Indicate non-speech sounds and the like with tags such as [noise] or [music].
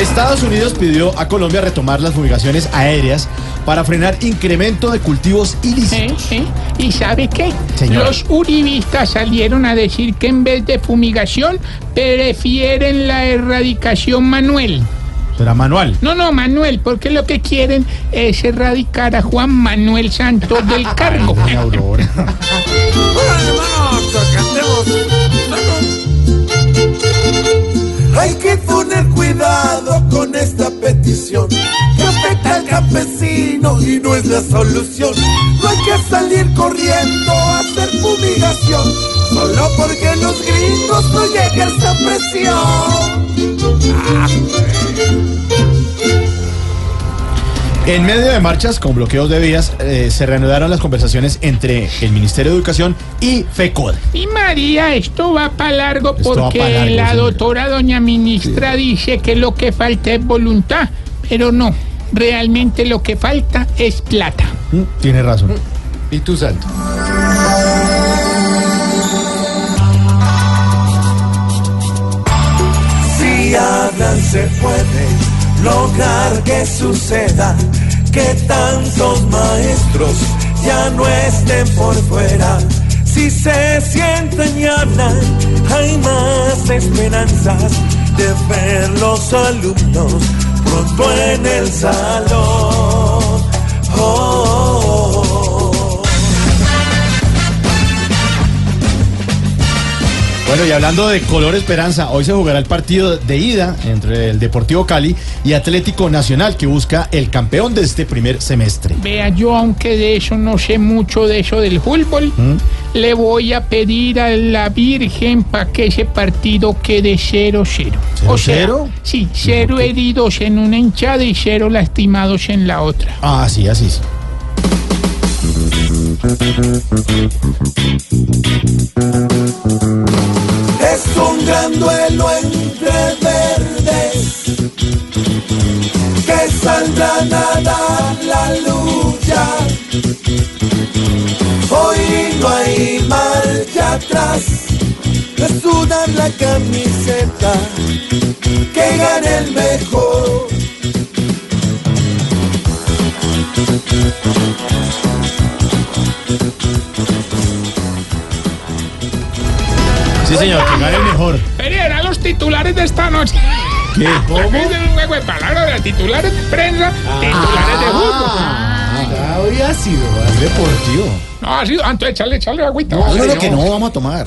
Estados Unidos pidió a Colombia retomar las fumigaciones aéreas para frenar incremento de cultivos ilícitos. ¿Eh? ¿Eh? ¿Y sabe qué? Los uribistas salieron a decir que en vez de fumigación prefieren la erradicación manual. Será manual. No, no, Manuel, porque lo que quieren es erradicar a Juan Manuel Santos del [laughs] cargo. Doña la solución. No hay que salir corriendo a hacer fumigación solo porque los gringos no esa presión. En medio de marchas con bloqueos de vías, eh, se reanudaron las conversaciones entre el Ministerio de Educación y FECODE. Y María, esto va para largo Esto porque pa' largo, la doctora doña ministra dice que lo que falta es voluntad, pero no, realmente lo que falta es plata. Mm, Tiene razón. ¿Y tú, Santo? Si hablan se puede lograr que suceda que tantos maestros ya no estén por fuera. Si se sienten y hablan, hay más esperanzas de ver los alumnos pronto en el salón. Oh, oh, oh. Bueno, y hablando de color esperanza, hoy se jugará el partido de ida entre el Deportivo Cali y Atlético Nacional, que busca el campeón de este primer semestre. Vea, yo aunque de eso no sé mucho de eso del fútbol, le voy a pedir a la Virgen para que ese partido quede 0-0. ¿Cero, O sea, cero? Sí, cero heridos en una hinchada y cero lastimados en la otra. Ah, sí, así sí. Es duelo entre verdes que saldrán a dar la lucha. Hoy no hay marcha atrás, es sudar la camiseta que gane el mejor. Sí, señor, que gane el mejor. Titulares de esta noche. ¿Qué? ¿Cómo? Es un juego de palabras de titulares de prensa, titulares de fútbol. Ya había sido deportivo. No, ha sido. Antes, échale, échale agüita. No, no, que no vamos a tomar.